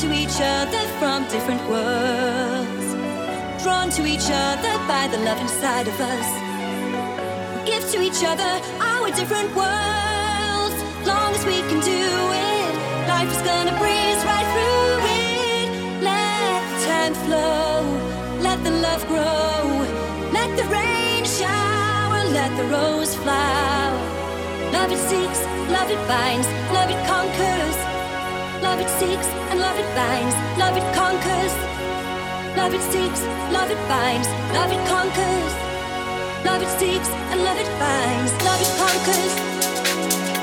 to each other from different worlds. Drawn to each other by the love inside of us. Give to each other our different worlds. Long as we can do it, life is gonna breeze right through it. Let the time flow, let the love grow, let the rain shower, let the rose flower. Love it seeks, love it binds, love it conquers. Love it seeks and love it binds, love it conquers. Love it seeks, love it binds, love it conquers. Love it seeks and love it binds, love it conquers.